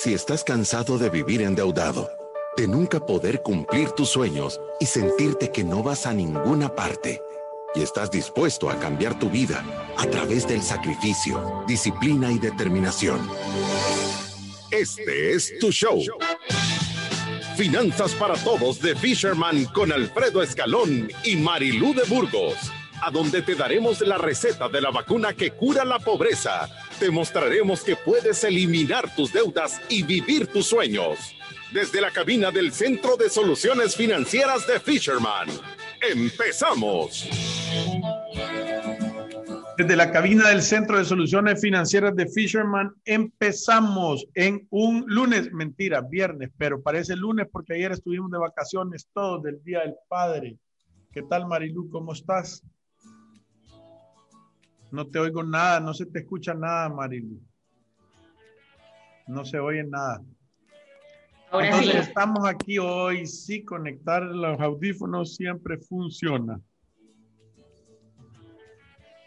Si estás cansado de vivir endeudado, de nunca poder cumplir tus sueños y sentirte que no vas a ninguna parte, y estás dispuesto a cambiar tu vida a través del sacrificio, disciplina y determinación. Este es tu show. Finanzas para Todos de Fisherman con Alfredo Escalón y Marilú de Burgos, a donde te daremos la receta de la vacuna que cura la pobreza. Te mostraremos que puedes eliminar tus deudas y vivir tus sueños. Desde la cabina del Centro de Soluciones Financieras de Fisherman. ¡Empezamos! Desde la cabina del Centro de Soluciones Financieras de Fisherman empezamos en un lunes, mentira, viernes, pero parece lunes porque ayer estuvimos de vacaciones todos del Día del Padre. ¿Qué tal Marilu? ¿Cómo estás? No te oigo nada, no se te escucha nada, Marilu. No se oye nada. Ahora Entonces sí. estamos aquí hoy, sí, conectar los audífonos siempre funciona.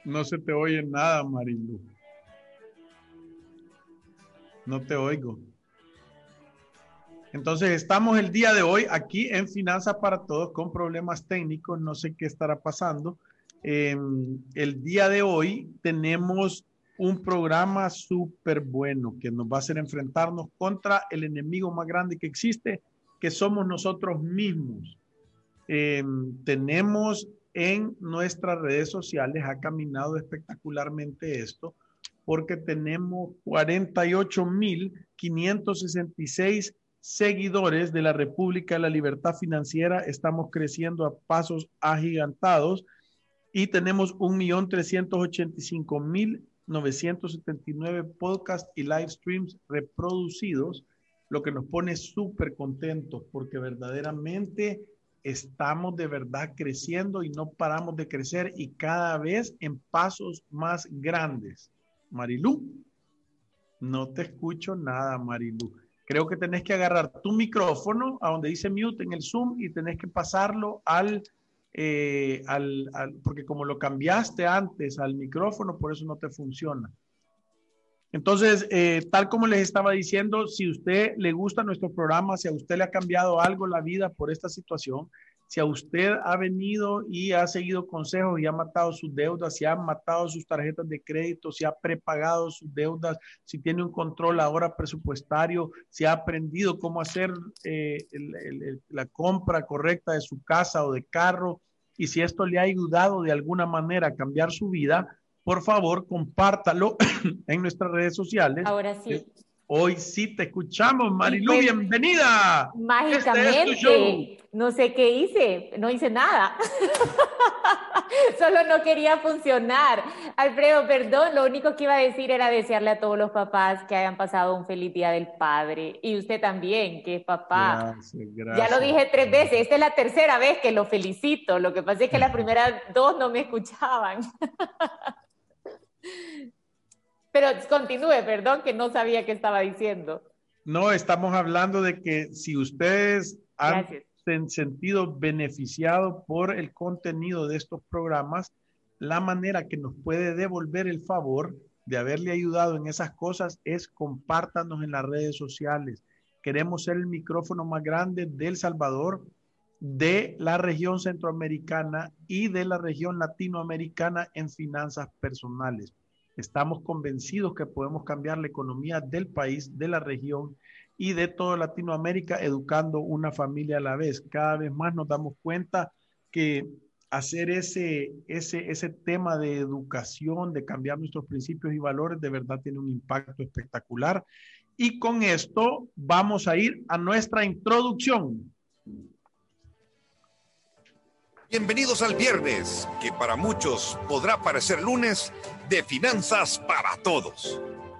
No se te oye nada, Marilu. No te oigo. Entonces, estamos el día de hoy aquí en Finanzas para Todos con problemas técnicos. No sé qué estará pasando. Em, el día de hoy tenemos un programa súper bueno que nos va a hacer enfrentarnos contra el enemigo más grande que existe, que somos nosotros mismos. Em, tenemos en nuestras redes sociales ha caminado espectacularmente esto porque tenemos 48.566 seguidores de la República de la Libertad Financiera. Estamos creciendo a pasos agigantados y tenemos 1.385.979 podcasts y live streams reproducidos, lo que nos pone súper contentos porque verdaderamente estamos de verdad creciendo y no paramos de crecer y cada vez en pasos más grandes. Marilú, no te escucho nada, Marilú. Creo que tenés que agarrar tu micrófono a donde dice mute en el Zoom y tenés que pasarlo al, eh, al, porque como lo cambiaste antes al micrófono, por eso no te funciona. Entonces, eh, tal como les estaba diciendo, si usted le gusta nuestro programa, si a usted le ha cambiado algo la vida por esta situación, si a usted ha venido y ha seguido consejos y ha matado sus deudas, si ha matado sus tarjetas de crédito, si ha prepagado sus deudas, si tiene un control ahora presupuestario, si ha aprendido cómo hacer eh, el, el, la compra correcta de su casa o de carro, y si esto le ha ayudado de alguna manera a cambiar su vida, por favor, compártalo en nuestras redes sociales. Ahora sí. Hoy sí te escuchamos, Marilu, pues, bienvenida. Mágicamente, este no sé qué hice, no hice nada. Solo no quería funcionar. Alfredo, perdón, lo único que iba a decir era desearle a todos los papás que hayan pasado un feliz día del padre. Y usted también, que es papá. Gracias, gracias. Ya lo dije tres veces, esta es la tercera vez que lo felicito. Lo que pasa es que las primeras dos no me escuchaban. Pero continúe, perdón, que no sabía qué estaba diciendo. No, estamos hablando de que si ustedes han sentido beneficiado por el contenido de estos programas, la manera que nos puede devolver el favor de haberle ayudado en esas cosas es compártanos en las redes sociales. Queremos ser el micrófono más grande del Salvador, de la región centroamericana y de la región latinoamericana en finanzas personales. Estamos convencidos que podemos cambiar la economía del país, de la región y de toda Latinoamérica educando una familia a la vez. Cada vez más nos damos cuenta que hacer ese, ese, ese tema de educación, de cambiar nuestros principios y valores, de verdad tiene un impacto espectacular. Y con esto vamos a ir a nuestra introducción. Bienvenidos al viernes, que para muchos podrá parecer lunes, de finanzas para todos.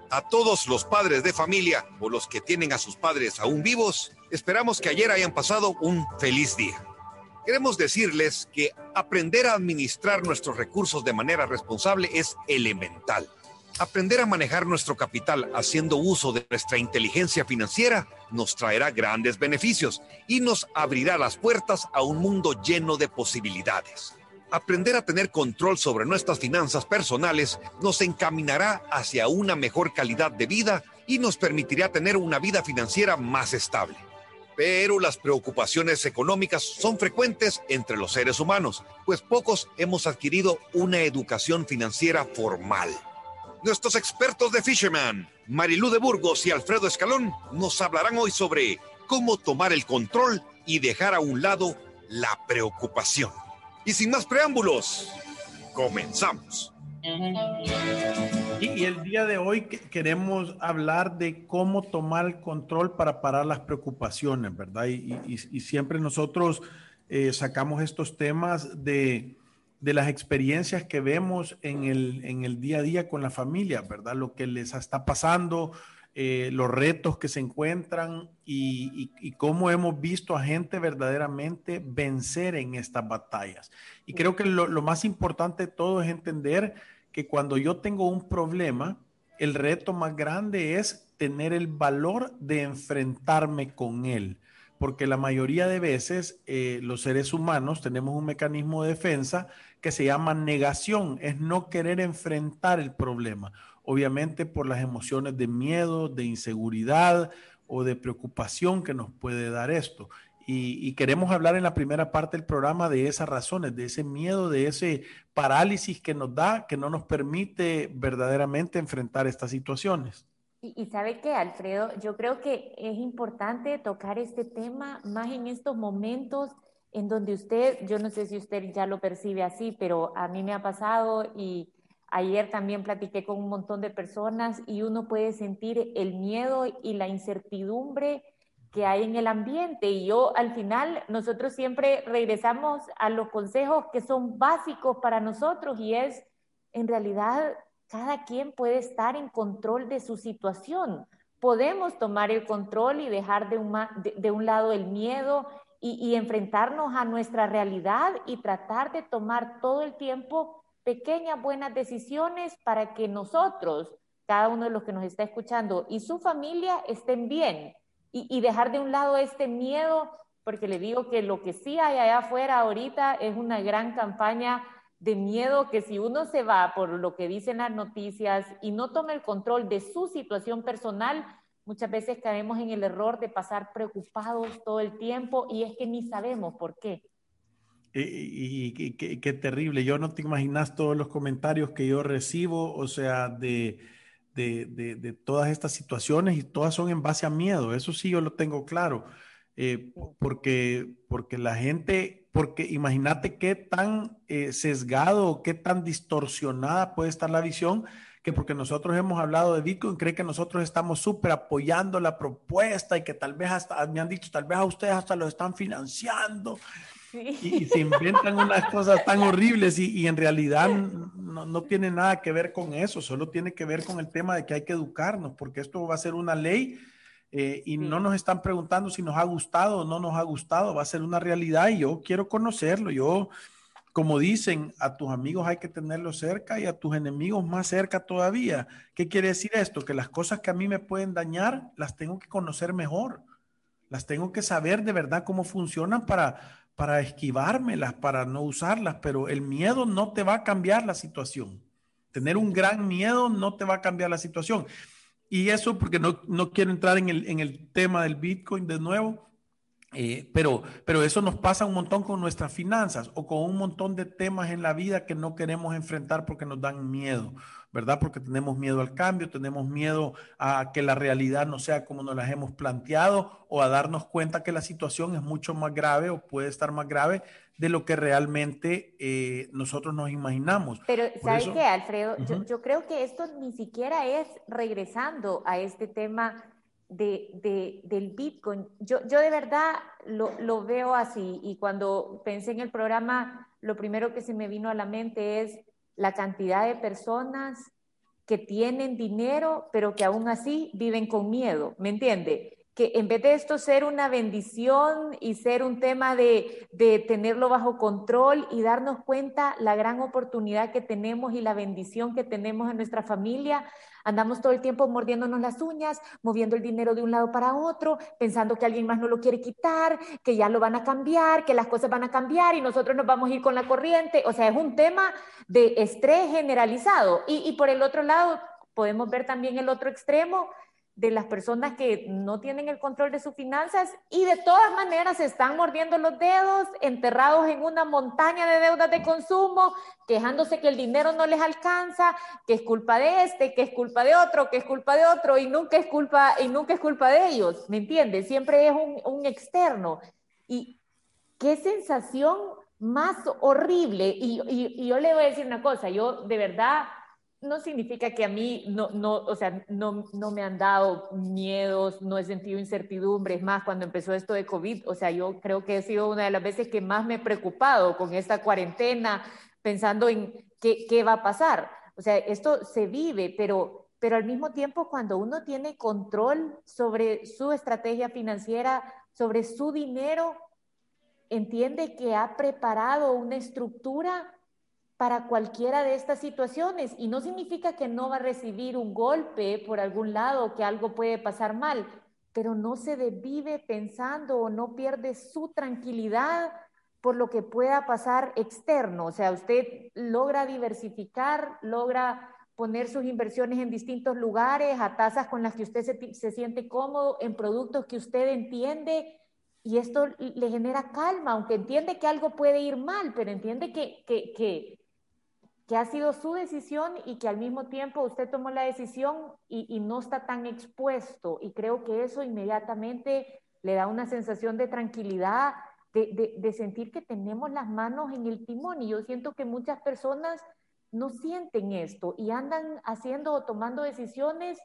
A todos los padres de familia o los que tienen a sus padres aún vivos, esperamos que ayer hayan pasado un feliz día. Queremos decirles que aprender a administrar nuestros recursos de manera responsable es elemental Aprender a manejar nuestro capital haciendo uso de nuestra inteligencia financiera nos traerá grandes beneficios y nos abrirá las puertas a un mundo lleno de posibilidades. Aprender a tener control sobre nuestras finanzas personales nos encaminará hacia una mejor calidad de vida y nos permitirá tener una vida financiera más estable. Pero las preocupaciones económicas son frecuentes entre los seres humanos, pues pocos hemos adquirido una educación financiera formal. Nuestros expertos de Fisherman, Marilú de Burgos y Alfredo Escalón, nos hablarán hoy sobre cómo tomar el control y dejar a un lado la preocupación. Y sin más preámbulos, comenzamos. Y, el día de hoy queremos hablar de cómo tomar el control para parar las preocupaciones, ¿verdad? Y, siempre nosotros eh, sacamos estos temas de, las experiencias que vemos en el, en el día a día con la familia, ¿verdad? Lo que les está pasando, eh, los retos que se encuentran y, cómo hemos visto a gente verdaderamente vencer en estas batallas. Y creo que lo, lo, más importante de todo es entender que cuando yo tengo un problema, el reto más grande es tener el valor de enfrentarme con él. Porque la mayoría de veces eh, los seres humanos tenemos un mecanismo de defensa que se llama negación, es no querer enfrentar el problema obviamente por las emociones de miedo, de inseguridad o de preocupación que nos puede dar esto. Y, queremos hablar en la primera parte del programa de esas razones, de ese miedo, de ese parálisis que nos da, que no nos permite verdaderamente enfrentar estas situaciones. Y, sabe que, Alfredo, yo creo que es importante tocar este tema más en estos momentos en donde usted, yo no sé si usted ya lo percibe así, pero a mí me ha pasado y Ayer también platiqué con un montón de personas y uno puede sentir el miedo y la incertidumbre que hay en el ambiente. Y yo al final, nosotros siempre regresamos a los consejos que son básicos para nosotros y es, en realidad, cada quien puede estar en control de su situación. Podemos tomar el control y dejar de un, de, un lado el miedo y, y enfrentarnos a nuestra realidad y tratar de tomar todo el tiempo pequeñas buenas decisiones para que nosotros, cada uno de los que nos está escuchando y su familia estén bien y, dejar de un lado este miedo, porque le digo que lo que sí hay allá afuera ahorita es una gran campaña de miedo que si uno se va por lo que dicen las noticias y no toma el control de su situación personal, muchas veces caemos en el error de pasar preocupados todo el tiempo y es que ni sabemos por qué. Y, qué terrible. Yo no te imaginas todos los comentarios que yo recibo, o sea, de, de, de, todas estas situaciones y todas son en base a miedo. Eso sí, yo lo tengo claro. Eh, porque, porque la gente, porque imagínate qué tan eh, sesgado, qué tan distorsionada puede estar la visión, que porque nosotros hemos hablado de Bitcoin, cree que nosotros estamos súper apoyando la propuesta y que tal vez hasta, me han dicho, tal vez a ustedes hasta lo están financiando y, se inventan unas cosas tan horribles y, en realidad no, no, tiene nada que ver con eso, solo tiene que ver con el tema de que hay que educarnos, porque esto va a ser una ley eh, y no nos están preguntando si nos ha gustado o no nos ha gustado, va a ser una realidad y yo quiero conocerlo. Yo, como dicen, a tus amigos hay que tenerlos cerca y a tus enemigos más cerca todavía. ¿Qué quiere decir esto? Que las cosas que a mí me pueden dañar las tengo que conocer mejor, las tengo que saber de verdad cómo funcionan para para esquivármelas, para no usarlas, pero el miedo no te va a cambiar la situación. Tener un gran miedo no te va a cambiar la situación. Y eso porque no, no quiero entrar en el, en el tema del Bitcoin de nuevo, eh, pero, pero eso nos pasa un montón con nuestras finanzas o con un montón de temas en la vida que no queremos enfrentar porque nos dan miedo. ¿verdad? Porque tenemos miedo al cambio, tenemos miedo a que la realidad no sea como nos las hemos planteado o a darnos cuenta que la situación es mucho más grave o puede estar más grave de lo que realmente eh, nosotros nos imaginamos. Pero, ¿sabes qué, Alfredo? yo, creo que esto ni siquiera es regresando a este tema de, del Bitcoin. Yo, yo de verdad lo, lo veo así y cuando pensé en el programa, lo primero que se me vino a la mente es la cantidad de personas que tienen dinero, pero que aún así viven con miedo, ¿me entiende? En vez de esto ser una bendición y ser un tema de tenerlo bajo control y darnos cuenta la gran oportunidad que tenemos y la bendición que tenemos en nuestra familia, Andamos todo el tiempo mordiéndonos las uñas, moviendo el dinero de un lado para otro, pensando que alguien más no lo quiere quitar, que ya lo van a cambiar, que las cosas van a cambiar y nosotros nos vamos a ir con la corriente. O sea, es un tema de estrés generalizado. Y, por el otro lado, podemos ver también el otro extremo de las personas que no tienen el control de sus finanzas y de todas maneras se están mordiendo los dedos, enterrados en una montaña de deudas de consumo, quejándose que el dinero no les alcanza, que es culpa de este, que es culpa de otro, que es culpa de otro y nunca es culpa, y nunca es culpa de ellos, ¿me entiendes? Siempre es un, externo. Y qué sensación más horrible. Y, y yo le voy a decir una cosa, yo de verdad no significa que a mí no, no, o sea, no, no me han dado miedos, no he sentido incertidumbres más cuando empezó esto de COVID. O sea, yo creo que he sido una de las veces que más me he preocupado con esta cuarentena, pensando en qué, qué va a pasar. O sea, esto se vive, pero, pero al mismo tiempo cuando uno tiene control sobre su estrategia financiera, sobre su dinero, entiende que ha preparado una estructura para cualquiera de estas situaciones y no significa que no va a recibir un golpe por algún lado, que algo puede pasar mal, pero no se vive pensando o no pierde su tranquilidad por lo que pueda pasar externo. O sea, usted logra diversificar, logra poner sus inversiones en distintos lugares, a tasas con las que usted se, se siente cómodo, en productos que usted entiende y esto le genera calma, aunque entiende que algo puede ir mal, pero entiende que, que, que, que ha sido su decisión y que al mismo tiempo usted tomó la decisión y, no está tan expuesto. Y creo que eso inmediatamente le da una sensación de tranquilidad, de, de, de sentir que tenemos las manos en el timón. Y yo siento que muchas personas no sienten esto y andan haciendo o tomando decisiones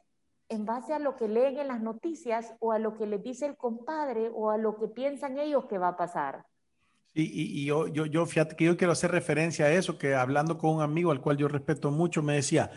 en base a lo que leen en las noticias o a lo que les dice el compadre o a lo que piensan ellos que va a pasar. Y yo, yo, yo, fíjate que yo quiero hacer referencia a eso, que hablando con un amigo al cual yo respeto mucho, me decía,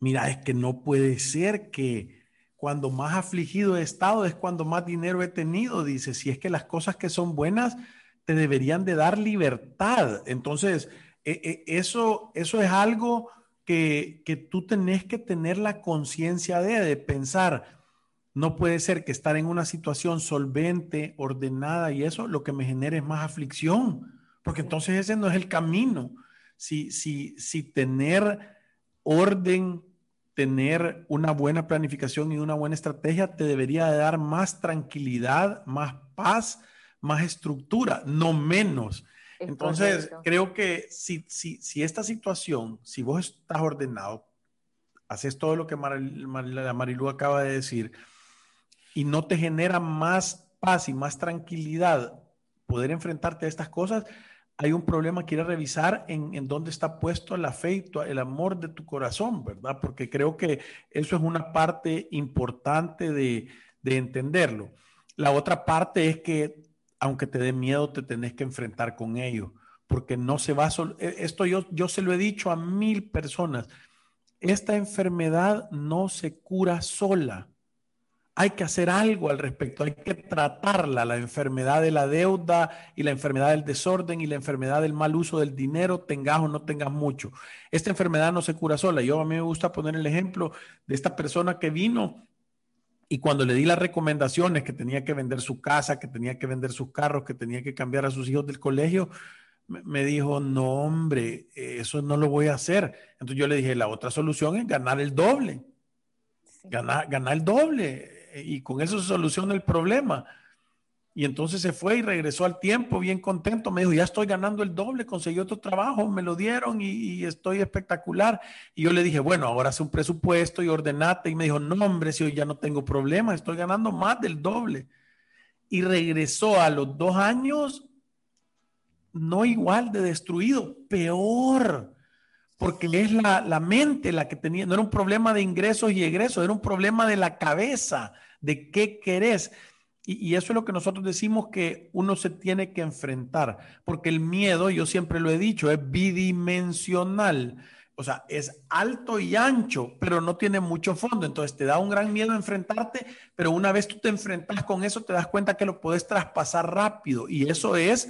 mira, es que no puede ser que cuando más afligido he estado es cuando más dinero he tenido, dice, si es que las cosas que son buenas te deberían de dar libertad. Entonces, e, e, eso, eso es algo que, que tú tenés que tener la conciencia de, de pensar, no puede ser que estar en una situación solvente, ordenada y eso lo que me genere es más aflicción, porque entonces ese no es el camino. Si, si, si tener orden, tener una buena planificación y una buena estrategia te debería dar más tranquilidad, más paz, más estructura, no menos. Entonces, creo que si, si, si esta situación, si vos estás ordenado, haces todo lo que la Marilu acaba de decir, y no te genera más paz y más tranquilidad poder enfrentarte a estas cosas, hay un problema que ir a revisar en, en dónde está puesto el afecto, el amor de tu corazón, ¿verdad? Porque creo que eso es una parte importante de, de entenderlo. La otra parte es que aunque te dé miedo, te tenés que enfrentar con ello, porque no se va a... E, esto yo, yo se lo he dicho a mil personas, esta enfermedad no se cura sola. Hay que hacer algo al respecto, hay que tratarla, la enfermedad de la deuda y la enfermedad del desorden y la enfermedad del mal uso del dinero, tengas o no tengas mucho. Esta enfermedad no se cura sola. Yo a mí me gusta poner el ejemplo de esta persona que vino y cuando le di las recomendaciones que tenía que vender su casa, que tenía que vender sus carros, que tenía que cambiar a sus hijos del colegio, me dijo, no, hombre, eso no lo voy a hacer. Entonces yo le dije, la otra solución es ganar el doble. Ganar, ganar el doble. Y con eso se soluciona el problema. Y entonces se fue y regresó al tiempo bien contento. Me dijo, ya estoy ganando el doble, conseguí otro trabajo, me lo dieron y, estoy espectacular. Y yo le dije, bueno, ahora hace un presupuesto y ordenate. Y me dijo, no, hombre, si hoy ya no tengo problema, estoy ganando más del doble. Y regresó a los dos años, no igual de destruido, peor. Porque es la, la mente la que tenía, no era un problema de ingresos y egresos, era un problema de la cabeza, de qué querés. Y, eso es lo que nosotros decimos que uno se tiene que enfrentar, porque el miedo, yo siempre lo he dicho, es bidimensional. O sea, es alto y ancho, pero no tiene mucho fondo. Entonces te da un gran miedo enfrentarte, pero una vez tú te enfrentas con eso, te das cuenta que lo puedes traspasar rápido. Y eso es,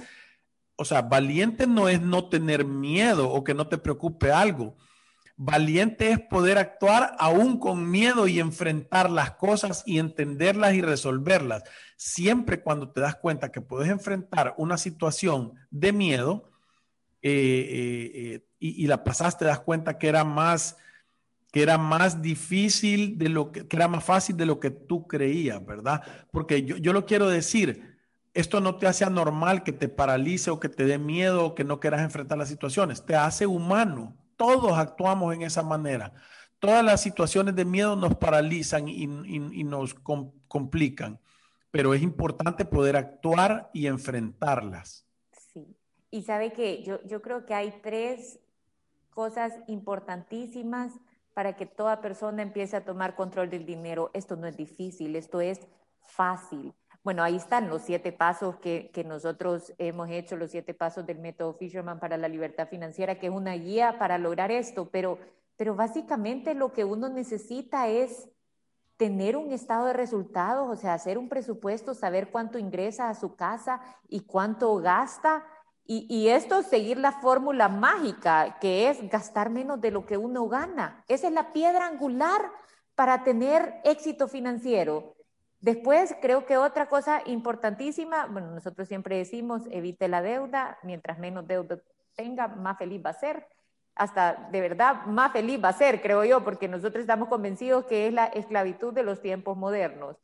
o sea, valiente no es no tener miedo o que no te preocupe algo. Valiente es poder actuar aún con miedo y enfrentar las cosas y entenderlas y resolverlas. Siempre cuando te das cuenta que puedes enfrentar una situación de miedo eh, eh, eh, y, la pasaste, te das cuenta que era más que era más difícil de lo que, que era más fácil de lo que tú creías, ¿verdad? Porque yo, yo lo quiero decir, esto no te hace anormal que te paralice o que te dé miedo o que no quieras enfrentar las situaciones, te hace humano. Todos actuamos en esa manera. Todas las situaciones de miedo nos paralizan y, nos complican, pero es importante poder actuar y enfrentarlas. Sí, y sabe que yo, creo que hay tres cosas importantísimas para que toda persona empiece a tomar control del dinero. Esto no es difícil, esto es fácil. Bueno, ahí están los siete pasos que, que, nosotros hemos hecho, los siete pasos del método Fisherman para la libertad financiera, que es una guía para lograr esto, pero, pero básicamente lo que uno necesita es tener un estado de resultados, o sea, hacer un presupuesto, saber cuánto ingresa a su casa y cuánto gasta y, esto seguir la fórmula mágica, que es gastar menos de lo que uno gana. Esa es la piedra angular para tener éxito financiero. Después, creo que otra cosa importantísima, bueno, nosotros siempre decimos, evite la deuda, mientras menos deuda tenga, más feliz va a ser. Hasta de verdad, más feliz va a ser, creo yo, porque nosotros estamos convencidos que es la esclavitud de los tiempos modernos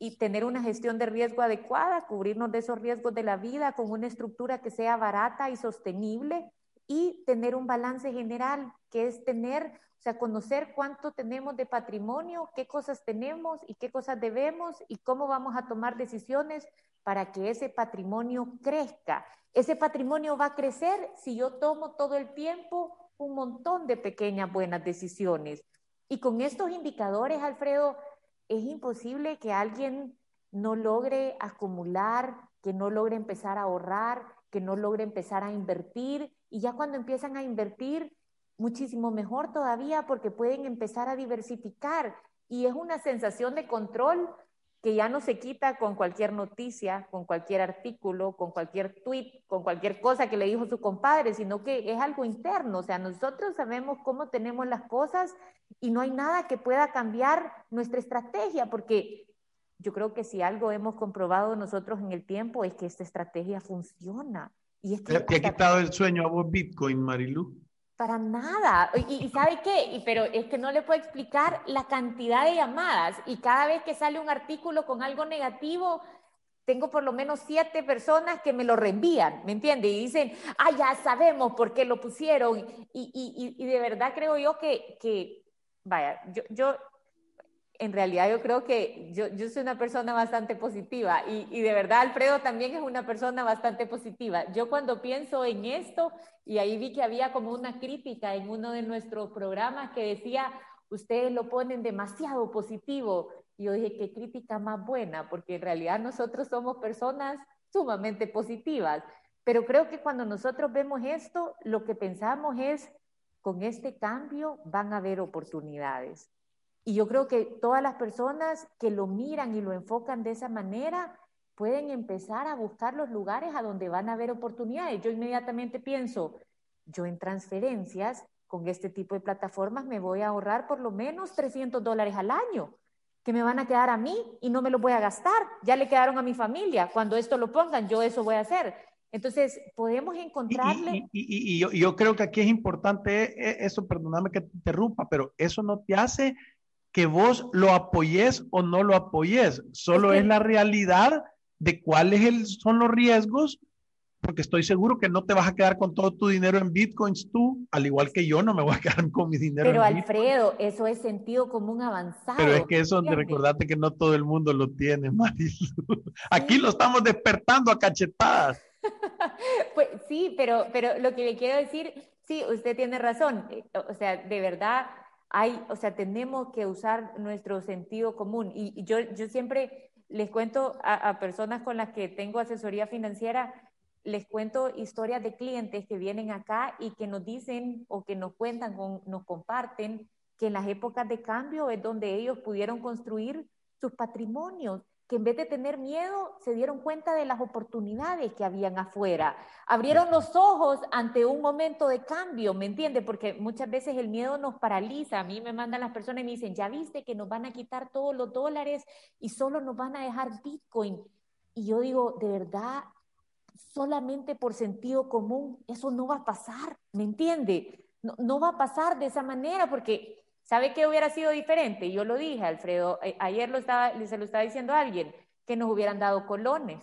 y tener una gestión de riesgo adecuada, cubrirnos de esos riesgos de la vida con una estructura que sea barata y sostenible y tener un balance general, que es tener, o sea, conocer cuánto tenemos de patrimonio, qué cosas tenemos y qué cosas debemos y cómo vamos a tomar decisiones para que ese patrimonio crezca. Ese patrimonio va a crecer si yo tomo todo el tiempo un montón de pequeñas buenas decisiones. Y con estos indicadores, Alfredo, es imposible que alguien no logre acumular, que no logre empezar a ahorrar, que no logre empezar a invertir. Y ya cuando empiezan a invertir, muchísimo mejor todavía porque pueden empezar a diversificar. Y es una sensación de control que ya no se quita con cualquier noticia, con cualquier artículo, con cualquier tweet, con cualquier cosa que le dijo su compadre, sino que es algo interno. O sea, nosotros sabemos cómo tenemos las cosas y no hay nada que pueda cambiar nuestra estrategia, porque yo creo que si algo hemos comprobado nosotros en el tiempo es que esta estrategia funciona. Y es que ¿Te, ha quitado el sueño a vos Bitcoin, Marilu? Para nada. Y, ¿sabe qué? pero es que no le puedo explicar la cantidad de llamadas. Y cada vez que sale un artículo con algo negativo, tengo por lo menos siete personas que me lo reenvían, ¿me entiende? Y dicen, ah, ya sabemos por qué lo pusieron. Y, y de verdad creo yo que, que vaya, yo, yo en realidad yo creo que yo, yo soy una persona bastante positiva y, y, de verdad Alfredo también es una persona bastante positiva. Yo cuando pienso en esto, y ahí vi que había como una crítica en uno de nuestros programas que decía, ustedes lo ponen demasiado positivo. Y yo dije, qué crítica más buena, porque en realidad nosotros somos personas sumamente positivas. Pero creo que cuando nosotros vemos esto, lo que pensamos es, con este cambio van a haber oportunidades y yo creo que todas las personas que lo miran y lo enfocan de esa manera pueden empezar a buscar los lugares a donde van a haber oportunidades. Yo inmediatamente pienso, yo en transferencias con este tipo de plataformas me voy a ahorrar por lo menos 300 dólares al año que me van a quedar a mí y no me lo voy a gastar. Ya le quedaron a mi familia. Cuando esto lo pongan, yo eso voy a hacer. Entonces, podemos encontrarle... Y, yo, yo, creo que aquí es importante e, eso, perdóname que te interrumpa, pero eso no te hace que vos lo apoyes o no lo apoyes, solo es, la realidad de cuáles son los riesgos, porque estoy seguro que no te vas a quedar con todo tu dinero en bitcoins tú, al igual que yo no me voy a quedar con mi dinero. Pero Alfredo, eso es sentido común avanzado. Pero es que eso, de recordarte que no todo el mundo lo tiene, Marilu. Aquí lo estamos despertando a cachetadas. pues sí, pero, pero lo que le quiero decir, sí, usted tiene razón. O sea, de verdad, hay, o sea, tenemos que usar nuestro sentido común. Y, yo, yo siempre les cuento a, personas con las que tengo asesoría financiera, les cuento historias de clientes que vienen acá y que nos dicen o que nos cuentan, nos comparten que en las épocas de cambio es donde ellos pudieron construir sus patrimonios que en vez de tener miedo se dieron cuenta de las oportunidades que habían afuera. Abrieron los ojos ante un momento de cambio, ¿me entiende? Porque muchas veces el miedo nos paraliza. A mí me mandan las personas y me dicen, ya viste que nos van a quitar todos los dólares y solo nos van a dejar Bitcoin. Y yo digo, de verdad, solamente por sentido común, eso no va a pasar, ¿me entiende? No, no va a pasar de esa manera porque ¿Sabe qué hubiera sido diferente? Yo lo dije, Alfredo, eh, ayer lo estaba, se lo estaba diciendo a alguien, que nos hubieran dado colones,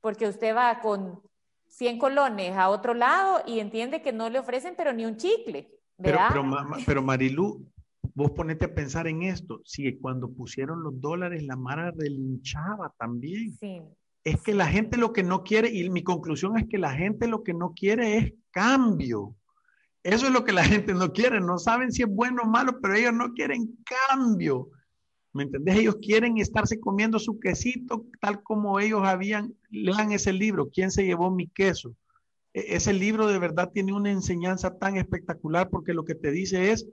porque usted va con 100 colones a otro lado y entiende que no le ofrecen pero ni un chicle. Pero, pero, pero Marilu, vos ponete a pensar en esto, si cuando pusieron los dólares la Mara relinchaba también. Sí. Es que la gente lo que no quiere, y mi conclusión es que la gente lo que no quiere es cambio. Eso es lo que la gente no quiere. No saben si es bueno o malo, pero ellos no quieren cambio. ¿Me entendés? Ellos quieren estarse comiendo su quesito tal como ellos habían. Lean ese libro, ¿Quién se llevó mi queso? E, ese libro de verdad tiene una enseñanza tan espectacular porque lo que te dice es,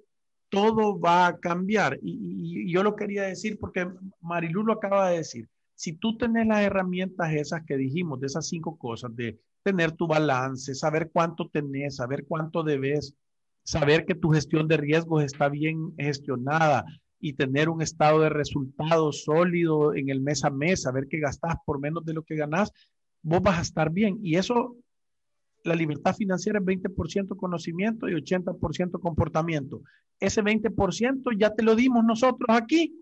todo va a cambiar. Y, yo lo quería decir porque Marilu lo acaba de decir. Si tú tenés las herramientas esas que dijimos, de esas cinco cosas, de tener tu balance, saber cuánto tenés, saber cuánto debes, saber que tu gestión de riesgos está bien gestionada y tener un estado de resultados sólido en el mes a mes, saber que gastás por menos de lo que ganás, vos vas a estar bien. Y eso la libertad financiera es 20% conocimiento y 80% comportamiento. Ese 20% ya te lo dimos nosotros aquí.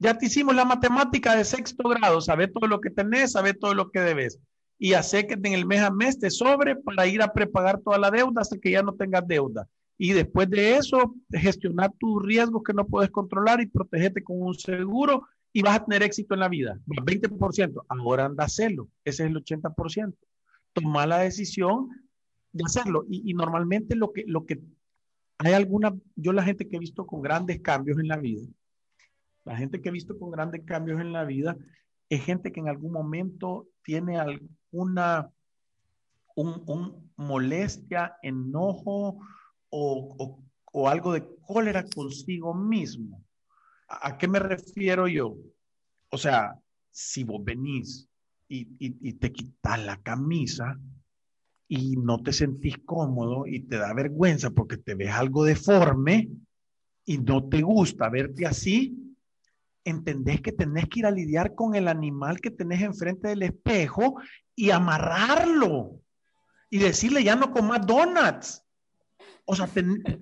Ya te hicimos la matemática de sexto grado, saber todo lo que tenés, saber todo lo que debes. Y hacer que en el mes a mes te sobre para ir a prepagar toda la deuda hasta que ya no tengas deuda. Y después de eso, gestionar tus riesgos que no puedes controlar y protegerte con un seguro y vas a tener éxito en la vida. 20%. Ahora anda a hacerlo. Ese es el 80% tomar la decisión de hacerlo. Y, normalmente lo que, lo que hay alguna, yo la gente que he visto con grandes cambios en la vida, la gente que he visto con grandes cambios en la vida es gente que en algún momento tiene alguna un, molestia, enojo o, o, algo de cólera consigo mismo. ¿A, qué me refiero yo? O sea, si vos venís y, te quitas la camisa y no te sentís cómodo y te da vergüenza porque te ves algo deforme y no te gusta verte así, entendés que tenés que ir a lidiar con el animal que tenés enfrente del espejo y amarrarlo y decirle ya no comas donuts. O sea,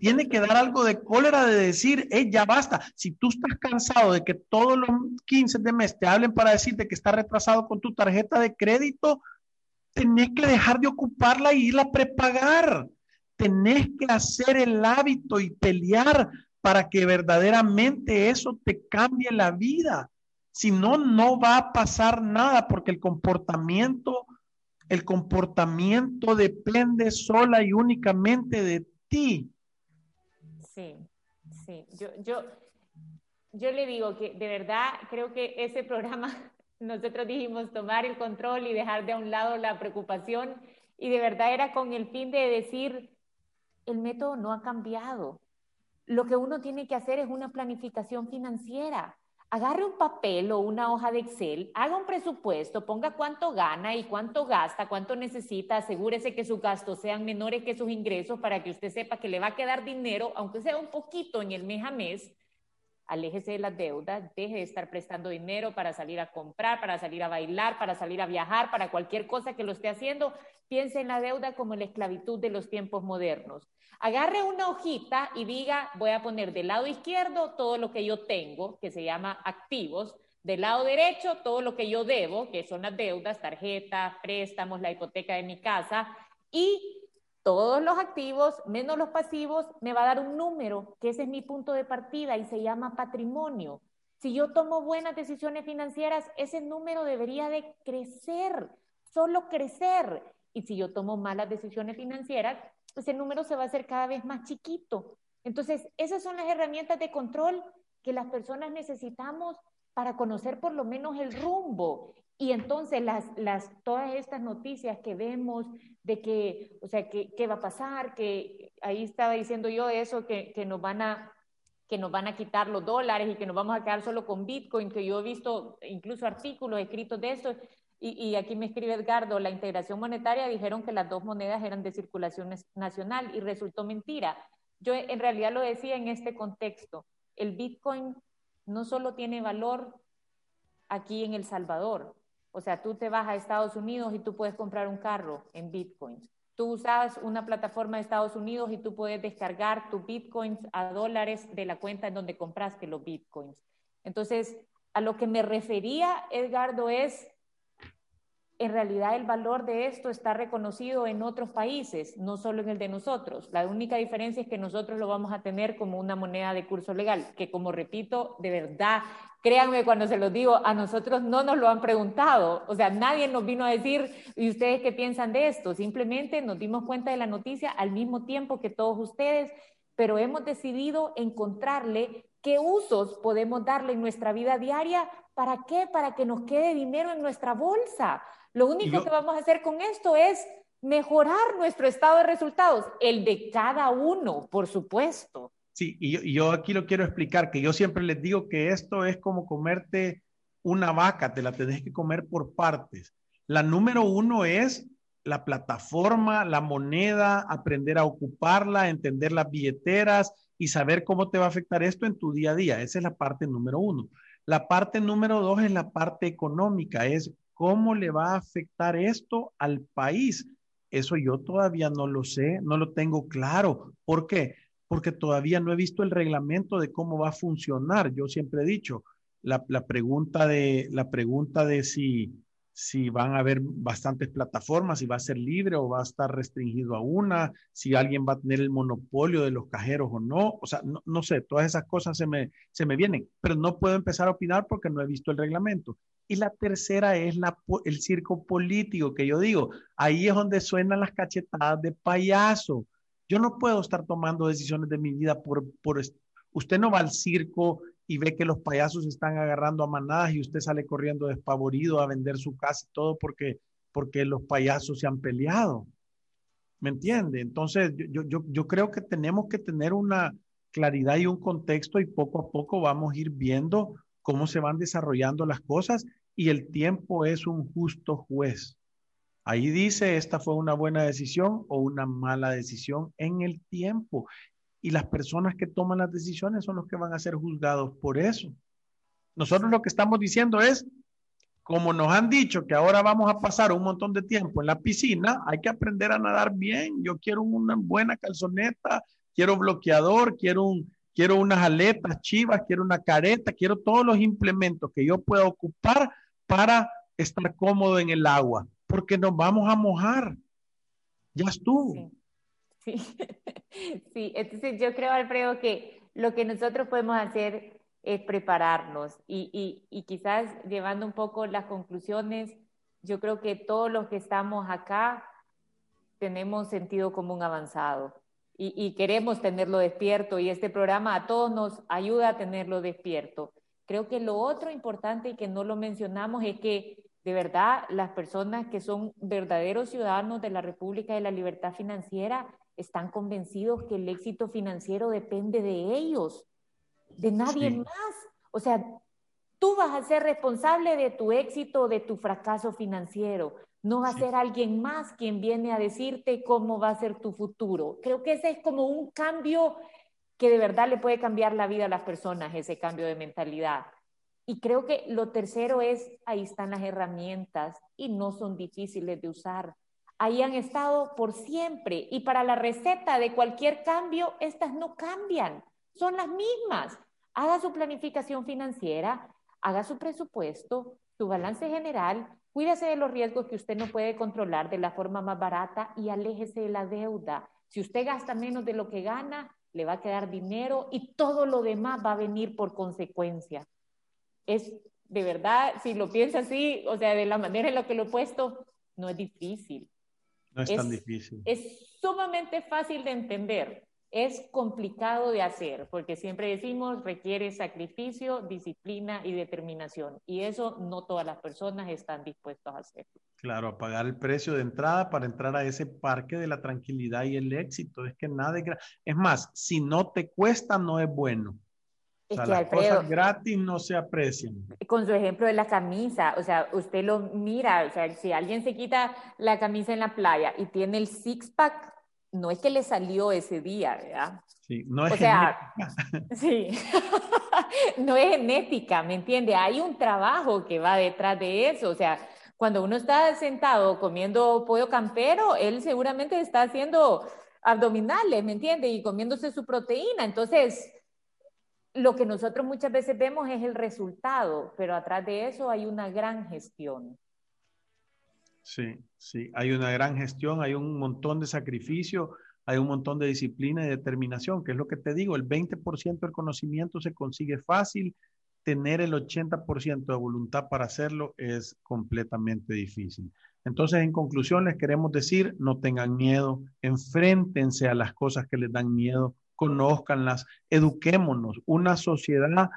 tiene que dar algo de cólera de decir, hey, ya basta. Si tú estás cansado de que todos los 15 de mes te hablen para decirte que está retrasado con tu tarjeta de crédito, tenés que dejar de ocuparla e irla a prepagar. Tenés que hacer el hábito y pelear para que verdaderamente eso te cambie la vida. Si no, no va a pasar nada porque el comportamiento, el comportamiento depende sola y únicamente de Sí, sí. Yo, yo, yo le digo que de verdad creo que ese programa, nosotros dijimos tomar el control y dejar de a un lado la preocupación y de verdad era con el fin de decir, el método no ha cambiado. Lo que uno tiene que hacer es una planificación financiera agarre un papel o una hoja de Excel, haga un presupuesto, ponga cuánto gana y cuánto gasta, cuánto necesita, asegúrese que sus gastos sean menores que sus ingresos para que usted sepa que le va a quedar dinero, aunque sea un poquito en el mes a mes, aléjese de las deudas, deje de estar prestando dinero para salir a comprar, para salir a bailar, para salir a viajar, para cualquier cosa que lo esté haciendo. Piense en la deuda como la esclavitud de los tiempos modernos. Agarre una hojita y diga, voy a poner del lado izquierdo todo lo que yo tengo, que se llama activos, del lado derecho todo lo que yo debo, que son las deudas, tarjetas, préstamos, la hipoteca de mi casa, y todos los activos menos los pasivos me va a dar un número, que ese es mi punto de partida y se llama patrimonio. Si yo tomo buenas decisiones financieras, ese número debería de crecer, solo crecer. Y si yo tomo malas decisiones financieras, ese número se va a hacer cada vez más chiquito. Entonces, esas son las herramientas de control que las personas necesitamos para conocer por lo menos el rumbo. Y entonces las, las, todas estas noticias que vemos de que, o sea, que, qué va a pasar, que ahí estaba diciendo yo eso, que, que, nos van a, que nos van a quitar los dólares y que nos vamos a quedar solo con Bitcoin, que yo he visto incluso artículos escritos de eso. Y, y aquí me escribe Edgardo, la integración monetaria dijeron que las dos monedas eran de circulación nacional y resultó mentira. Yo en realidad lo decía en este contexto. El Bitcoin no solo tiene valor aquí en El Salvador, o sea, tú te vas a Estados Unidos y tú puedes comprar un carro en Bitcoin. Tú usas una plataforma de Estados Unidos y tú puedes descargar tus bitcoins a dólares de la cuenta en donde compraste los bitcoins. Entonces, a lo que me refería, Edgardo, es en realidad el valor de esto está reconocido en otros países, no solo en el de nosotros. La única diferencia es que nosotros lo vamos a tener como una moneda de curso legal, que como repito, de verdad, créanme cuando se los digo, a nosotros no nos lo han preguntado. O sea, nadie nos vino a decir, ¿y ustedes qué piensan de esto? Simplemente nos dimos cuenta de la noticia al mismo tiempo que todos ustedes, pero hemos decidido encontrarle qué usos podemos darle en nuestra vida diaria. ¿Para qué? Para que nos quede dinero en nuestra bolsa lo único que vamos a hacer con esto es mejorar nuestro estado de resultados, el de cada uno, por supuesto. Sí, y yo, aquí lo quiero explicar, que yo siempre les digo que esto es como comerte una vaca, te la tenés que comer por partes. La número uno es la plataforma, la moneda, aprender a ocuparla, entender las billeteras y saber cómo te va a afectar esto en tu día a día. Esa es la parte número uno. La parte número dos es la parte económica, es ¿Cómo le va a afectar esto al país? Eso yo todavía no lo sé, no lo tengo claro. ¿Por qué? Porque todavía no he visto el reglamento de cómo va a funcionar. Yo siempre he dicho, la, pregunta, de, la pregunta de si, si van a haber bastantes plataformas, si va a ser libre o va a estar restringido a una, si alguien va a tener el monopolio de los cajeros o no. O sea, no, no sé, todas esas cosas se me, se me vienen, pero no puedo empezar a opinar porque no he visto el reglamento. Y la tercera es la, el circo político, que yo digo, ahí es donde suenan las cachetadas de payaso. Yo no puedo estar tomando decisiones de mi vida por, por... Usted no va al circo y ve que los payasos están agarrando a manadas y usted sale corriendo despavorido a vender su casa y todo porque, porque los payasos se han peleado. ¿Me entiende? Entonces, yo, yo, yo creo que tenemos que tener una claridad y un contexto y poco a poco vamos a ir viendo cómo se van desarrollando las cosas y el tiempo es un justo juez. Ahí dice, esta fue una buena decisión o una mala decisión en el tiempo. Y las personas que toman las decisiones son los que van a ser juzgados por eso. Nosotros lo que estamos diciendo es, como nos han dicho que ahora vamos a pasar un montón de tiempo en la piscina, hay que aprender a nadar bien. Yo quiero una buena calzoneta, quiero bloqueador, quiero un, quiero unas aletas chivas, quiero una careta, quiero todos los implementos que yo pueda ocupar para estar cómodo en el agua, porque nos vamos a mojar. Ya estuvo. sí. entonces yo creo, Alfredo, que lo que nosotros podemos hacer es prepararnos y, y, y quizás llevando un poco las conclusiones, yo creo que todos los que estamos acá tenemos sentido común avanzado y, queremos tenerlo despierto y este programa a todos nos ayuda a tenerlo despierto. Creo que lo otro importante y que no lo mencionamos es que de verdad las personas que son verdaderos ciudadanos de la República de la Libertad Financiera están convencidos que el éxito financiero depende de ellos, de nadie más. O sea, tú vas a ser responsable de tu éxito, de tu fracaso financiero. No va a ser alguien más quien viene a decirte cómo va a ser tu futuro. Creo que ese es como un cambio que de verdad le puede cambiar la vida a las personas, ese cambio de mentalidad. Y creo que lo tercero es, ahí están las herramientas y no son difíciles de usar. Ahí han estado por siempre y para la receta de cualquier cambio, estas no cambian, son las mismas. Haga su planificación financiera, haga su presupuesto, su balance general Cuídese de los riesgos que usted no puede controlar de la forma más barata y aléjese de la deuda. Si usted gasta menos de lo que gana, le va a quedar dinero y todo lo demás va a venir por consecuencia. Es de verdad, si lo piensa así, o sea, de la manera en la que lo he puesto, no es difícil. No es tan difícil. Es sumamente fácil de entender es complicado de hacer, porque siempre decimos requiere sacrificio, disciplina y determinación, y eso no todas las personas están dispuestas a hacer. Claro, a pagar el precio de entrada para entrar a ese parque de la tranquilidad y el éxito. Es que nada es, es más, si no te cuesta, no es bueno. O sea, las cosas gratis no se aprecian. Con su ejemplo de la camisa, o sea, usted lo mira, o sea, si alguien se quita la camisa en la playa y tiene el six-pack no es que le salió ese día, ¿verdad? Sí, no es o sea, sí, no es genética, ¿me entiende? Hay un trabajo que va detrás de eso, o sea, Cuando uno está sentado comiendo pollo campero, él seguramente está haciendo abdominales, ¿me entiende? Y comiéndose su proteína. Entonces, lo que nosotros muchas veces vemos es el resultado, pero atrás de eso hay una gran gestión. Sí, sí, hay una gran gestión, hay un montón de sacrificio, hay un montón de disciplina y determinación, que es lo que te digo, el 20% del conocimiento se consigue fácil, tener el 80% de voluntad para hacerlo es completamente difícil. Entonces, en conclusión, les queremos decir, no tengan miedo, enfréntense a las cosas que les dan miedo, conózcanlas, eduquémonos. Una sociedad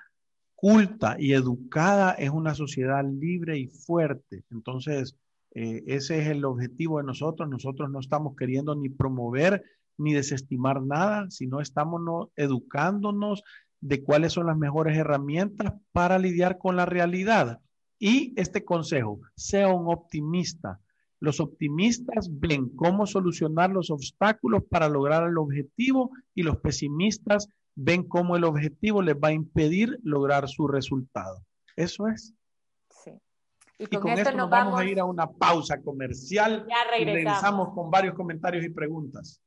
culta y educada es una sociedad libre y fuerte. Entonces, eh, ese es el objetivo de nosotros. Nosotros no estamos queriendo ni promover ni desestimar nada, sino estamos educándonos de cuáles son las mejores herramientas para lidiar con la realidad. Y este consejo, sea un optimista. Los optimistas ven cómo solucionar los obstáculos para lograr el objetivo y los pesimistas ven cómo el objetivo les va a impedir lograr su resultado. Eso es. Sí. Y con, esto, nos vamos, a ir a una pausa comercial. Ya regresamos. Y regresamos con varios comentarios y preguntas.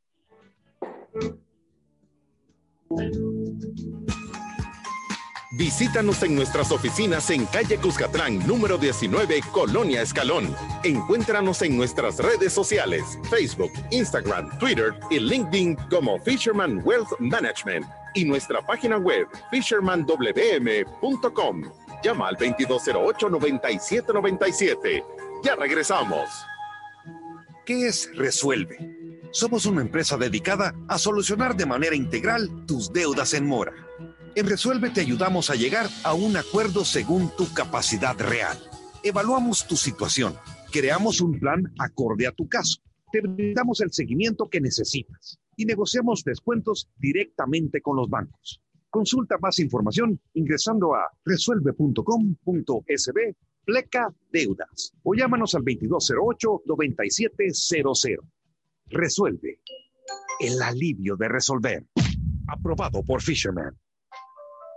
Visítanos en nuestras oficinas en calle Cuscatlán, número 19, Colonia Escalón. Encuéntranos en nuestras redes sociales, Facebook, Instagram, Twitter y LinkedIn como Fisherman Wealth Management y nuestra página web fishermanwm.com. Llama al 2208-9797. Ya regresamos. ¿Qué es Resuelve? Somos una empresa dedicada a solucionar de manera integral tus deudas en mora en Resuelve te ayudamos a llegar a un acuerdo según tu capacidad real. Evaluamos tu situación, creamos un plan acorde a tu caso, te brindamos el seguimiento que necesitas y negociamos descuentos directamente con los bancos. Consulta más información ingresando a resuelve.com.sb pleca deudas o llámanos al 2208-9700. Resuelve. El alivio de resolver. Aprobado por Fisherman.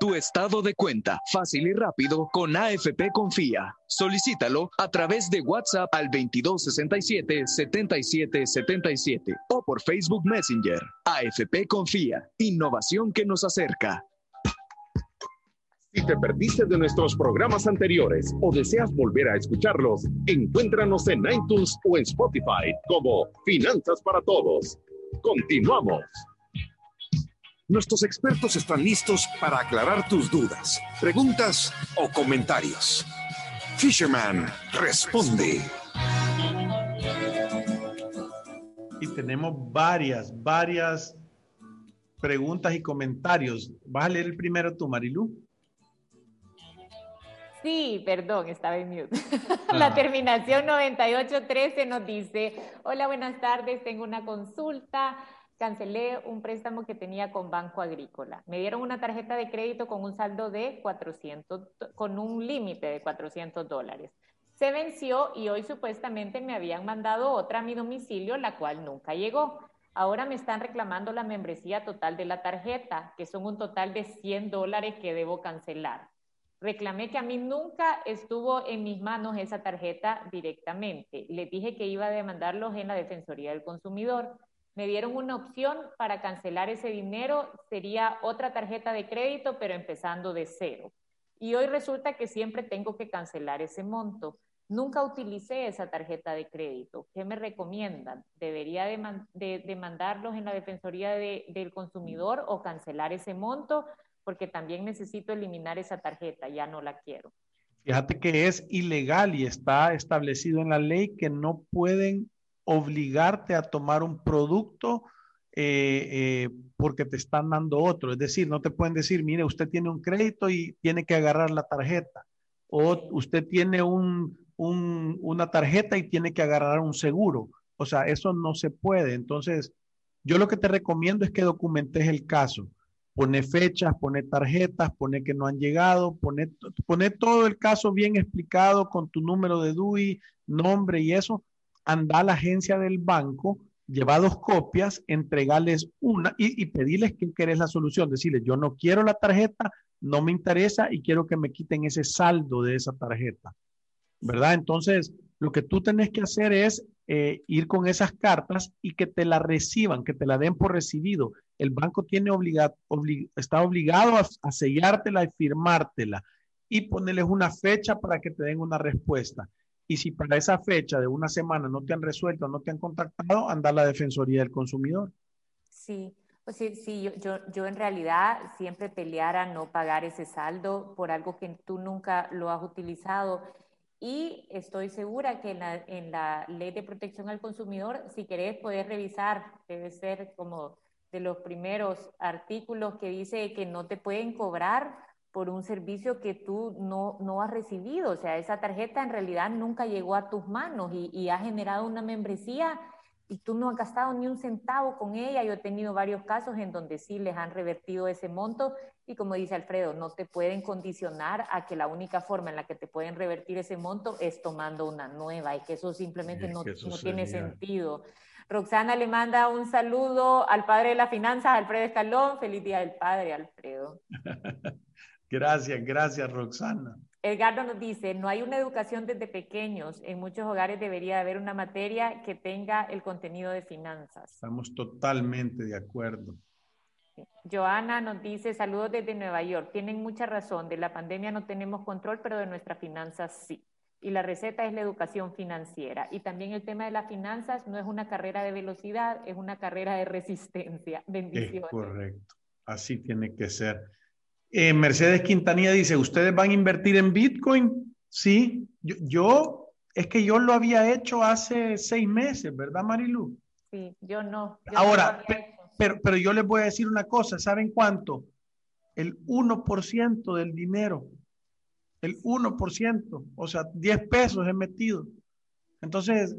Tu estado de cuenta, fácil y rápido, con AFP Confía. Solicítalo a través de WhatsApp al 2267-7777 o por Facebook Messenger. AFP Confía, innovación que nos acerca. Si te perdiste de nuestros programas anteriores o deseas volver a escucharlos, encuéntranos en iTunes o en Spotify como Finanzas para Todos. Continuamos. Nuestros expertos están listos para aclarar tus dudas, preguntas o comentarios. Fisherman responde. Y tenemos varias, varias preguntas y comentarios. ¿Vas a leer el primero tú, Marilu? Sí, perdón, estaba en mute. La ah. terminación 9813 nos dice, hola, buenas tardes, tengo una consulta cancelé un préstamo que tenía con Banco Agrícola. Me dieron una tarjeta de crédito con un saldo de 400, con un límite de 400 dólares. Se venció y hoy supuestamente me habían mandado otra a mi domicilio, la cual nunca llegó. Ahora me están reclamando la membresía total de la tarjeta, que son un total de 100 dólares que debo cancelar. Reclamé que a mí nunca estuvo en mis manos esa tarjeta directamente. Les dije que iba a demandarlos en la Defensoría del Consumidor me dieron una opción para cancelar ese dinero, sería otra tarjeta de crédito, pero empezando de cero. Y hoy resulta que siempre tengo que cancelar ese monto. Nunca utilicé esa tarjeta de crédito. ¿Qué me recomiendan? ¿Debería demandarlos en la Defensoría del Consumidor o cancelar ese monto? Porque también necesito eliminar esa tarjeta, ya no la quiero. Fíjate que es ilegal y está establecido en la ley que no pueden obligarte a tomar un producto eh, eh, porque te están dando otro. Es decir, no te pueden decir, mire, usted tiene un crédito y tiene que agarrar la tarjeta. O usted tiene un, una tarjeta y tiene que agarrar un seguro. O sea, eso no se puede. Entonces, yo lo que te recomiendo es que documentes el caso. Pone fechas, pone tarjetas, pone que no han llegado, pone, pone todo el caso bien explicado con tu número de DUI, nombre y eso, anda a la agencia del banco, lleva dos copias, entregarles una y, pedirles que querés la solución. Decirles, yo no quiero la tarjeta, no me interesa y quiero que me quiten ese saldo de esa tarjeta. ¿Verdad? Entonces, Lo que tú tenés que hacer es eh, ir con esas cartas y que te la reciban, que te la den por recibido. El banco tiene está obligado a, sellártela y firmártela y ponerles una fecha para que te den una respuesta. Y si para esa fecha de una semana no te han resuelto, no te han contactado, anda a la Defensoría del Consumidor. Sí, pues sí, sí yo, yo, en realidad siempre peleara no pagar ese saldo por algo que tú nunca lo has utilizado. Y estoy segura que en la, en la ley de protección al consumidor, si querés, poder revisar, debe ser como de los primeros artículos que dice que no te pueden cobrar por un servicio que tú no, no has recibido. O sea, esa tarjeta en realidad nunca llegó a tus manos y, y ha generado una membresía y tú no has gastado ni un centavo con ella. Yo he tenido varios casos en donde sí les han revertido ese monto y como dice Alfredo, no te pueden condicionar a que la única forma en la que te pueden revertir ese monto es tomando una nueva y que eso simplemente no, no tiene sentido. Roxana le manda un saludo al padre de las finanzas, Alfredo Escalón. Feliz día del padre, Alfredo. gracias, gracias, Roxana. Edgardo nos dice, no hay una educación desde pequeños. En muchos hogares debería haber una materia que tenga el contenido de finanzas. Estamos totalmente de acuerdo. Joana nos dice, saludos desde Nueva York. Tienen mucha razón, de la pandemia no tenemos control, pero de nuestras finanzas sí. Y la receta es la educación financiera. Y también el tema de las finanzas no es una carrera de velocidad, es una carrera de resistencia. Bendiciones. Es correcto, así tiene que ser. Eh, Mercedes Quintanilla dice, ¿ustedes van a invertir en Bitcoin? Sí, yo, es que yo lo había hecho hace seis meses, ¿verdad, Marilu? Sí, yo no. Ahora, pero, pero yo les voy a decir una cosa, ¿saben cuánto? El 1% del dinero, el 1%, o sea, 10 pesos he metido. Entonces,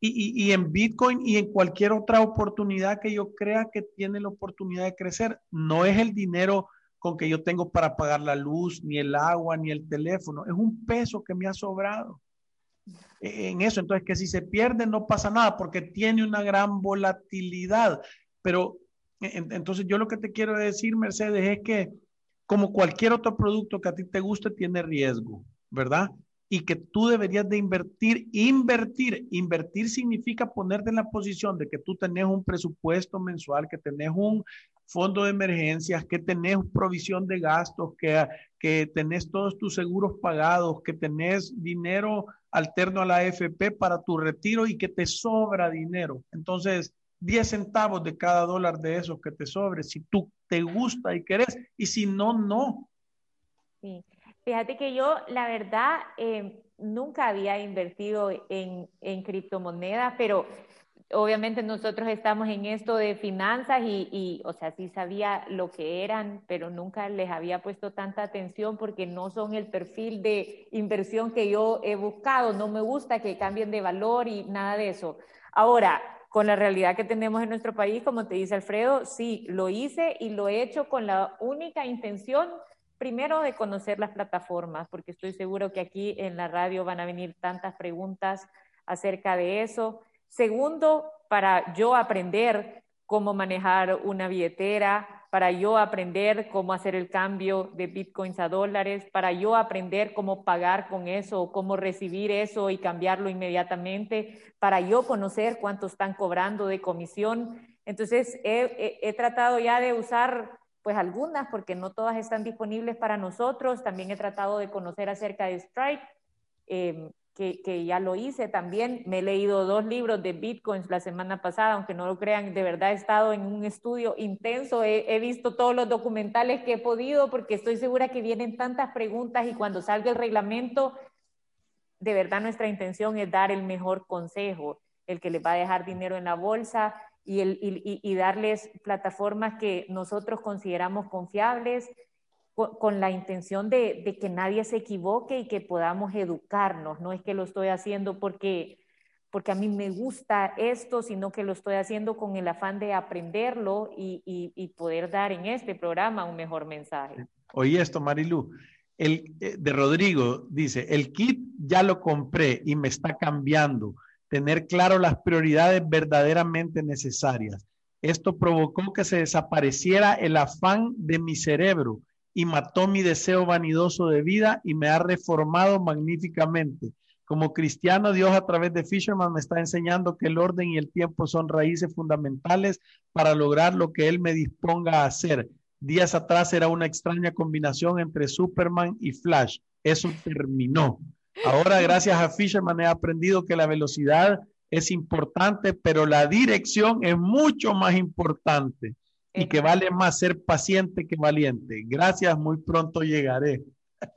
y, en Bitcoin y en cualquier otra oportunidad que yo crea que tiene la oportunidad de crecer, no es el dinero con que yo tengo para pagar la luz, ni el agua, ni el teléfono, es un peso que me ha sobrado e, en eso. Entonces, que si se pierde no pasa nada porque tiene una gran volatilidad. Pero entonces yo lo que te quiero decir, Mercedes, es que como cualquier otro producto que a ti te guste, tiene riesgo, ¿verdad? Y que tú deberías de invertir, invertir, invertir significa ponerte en la posición de que tú tenés un presupuesto mensual, que tenés un fondo de emergencias, que tenés provisión de gastos, que, que tenés todos tus seguros pagados, que tenés dinero alterno a la AFP para tu retiro y que te sobra dinero. Entonces, 10 centavos de cada dólar de esos que te sobre, si tú te gusta y querés, y si no, no. Sí. Fíjate que yo, la verdad, em, nunca había invertido en, criptomonedas, pero obviamente nosotros estamos en esto de finanzas y, o sea, sí sabía lo que eran, pero nunca les había puesto tanta atención porque no son el perfil de inversión que yo he buscado. No me gusta que cambien de valor y nada de eso. Ahora, con la realidad que tenemos en nuestro país, como te dice Alfredo, sí, lo hice y lo he hecho con la única intención primero de conocer las plataformas, porque estoy seguro que aquí en la radio van a venir tantas preguntas acerca de eso. Segundo, para yo aprender cómo manejar una billetera, para yo aprender cómo hacer el cambio de bitcoins a dólares, para yo aprender cómo pagar con eso, cómo recibir eso y cambiarlo inmediatamente, para yo conocer cuánto están cobrando de comisión. Entonces, he, he tratado ya de usar pues algunas, porque no todas están disponibles para nosotros. También he tratado de conocer acerca de Stripe, em, que, que, ya lo hice también. Me he leído dos libros de Bitcoins la semana pasada, aunque no lo crean, de verdad he estado en un estudio intenso. He, he visto todos los documentales que he podido, porque estoy segura que vienen tantas preguntas y cuando salga el reglamento, de verdad nuestra intención es dar el mejor consejo, el que les va a dejar dinero en la bolsa, y, darles plataformas que nosotros consideramos confiables con, la intención de, que nadie se equivoque y que podamos educarnos. No es que lo estoy haciendo porque, porque a mí me gusta esto, sino que lo estoy haciendo con el afán de aprenderlo y, y poder dar en este programa un mejor mensaje. Oye esto, Marilu. El, eh, de Rodrigo dice, el kit ya lo compré y me está cambiando tener claro las prioridades verdaderamente necesarias. Esto provocó que se desapareciera el afán de mi cerebro y mató mi deseo vanidoso de vida y me ha reformado magníficamente. Como cristiano, Dios a través de Fisherman me está enseñando que el orden y el tiempo son raíces fundamentales para lograr lo que Él me disponga a hacer. Días atrás era una extraña combinación entre Superman y Flash. Eso terminó. Ahora, gracias a Fisherman, he aprendido que la velocidad es importante, pero la dirección es mucho más importante y que vale más ser paciente que valiente. Gracias, muy pronto llegaré.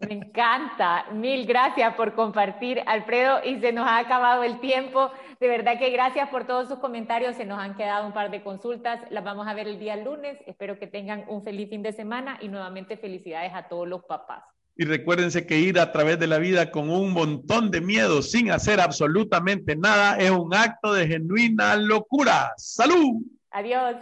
Me encanta. Mil gracias por compartir, Alfredo. Y se nos ha acabado el tiempo. De verdad que gracias por todos sus comentarios. Se nos han quedado un par de consultas. Las vamos a ver el día lunes. Espero que tengan un feliz fin de semana y nuevamente felicidades a todos los papás. Y recuérdense que ir a través de la vida con un montón de miedo sin hacer absolutamente nada es un acto de genuina locura. ¡Salud! Adiós.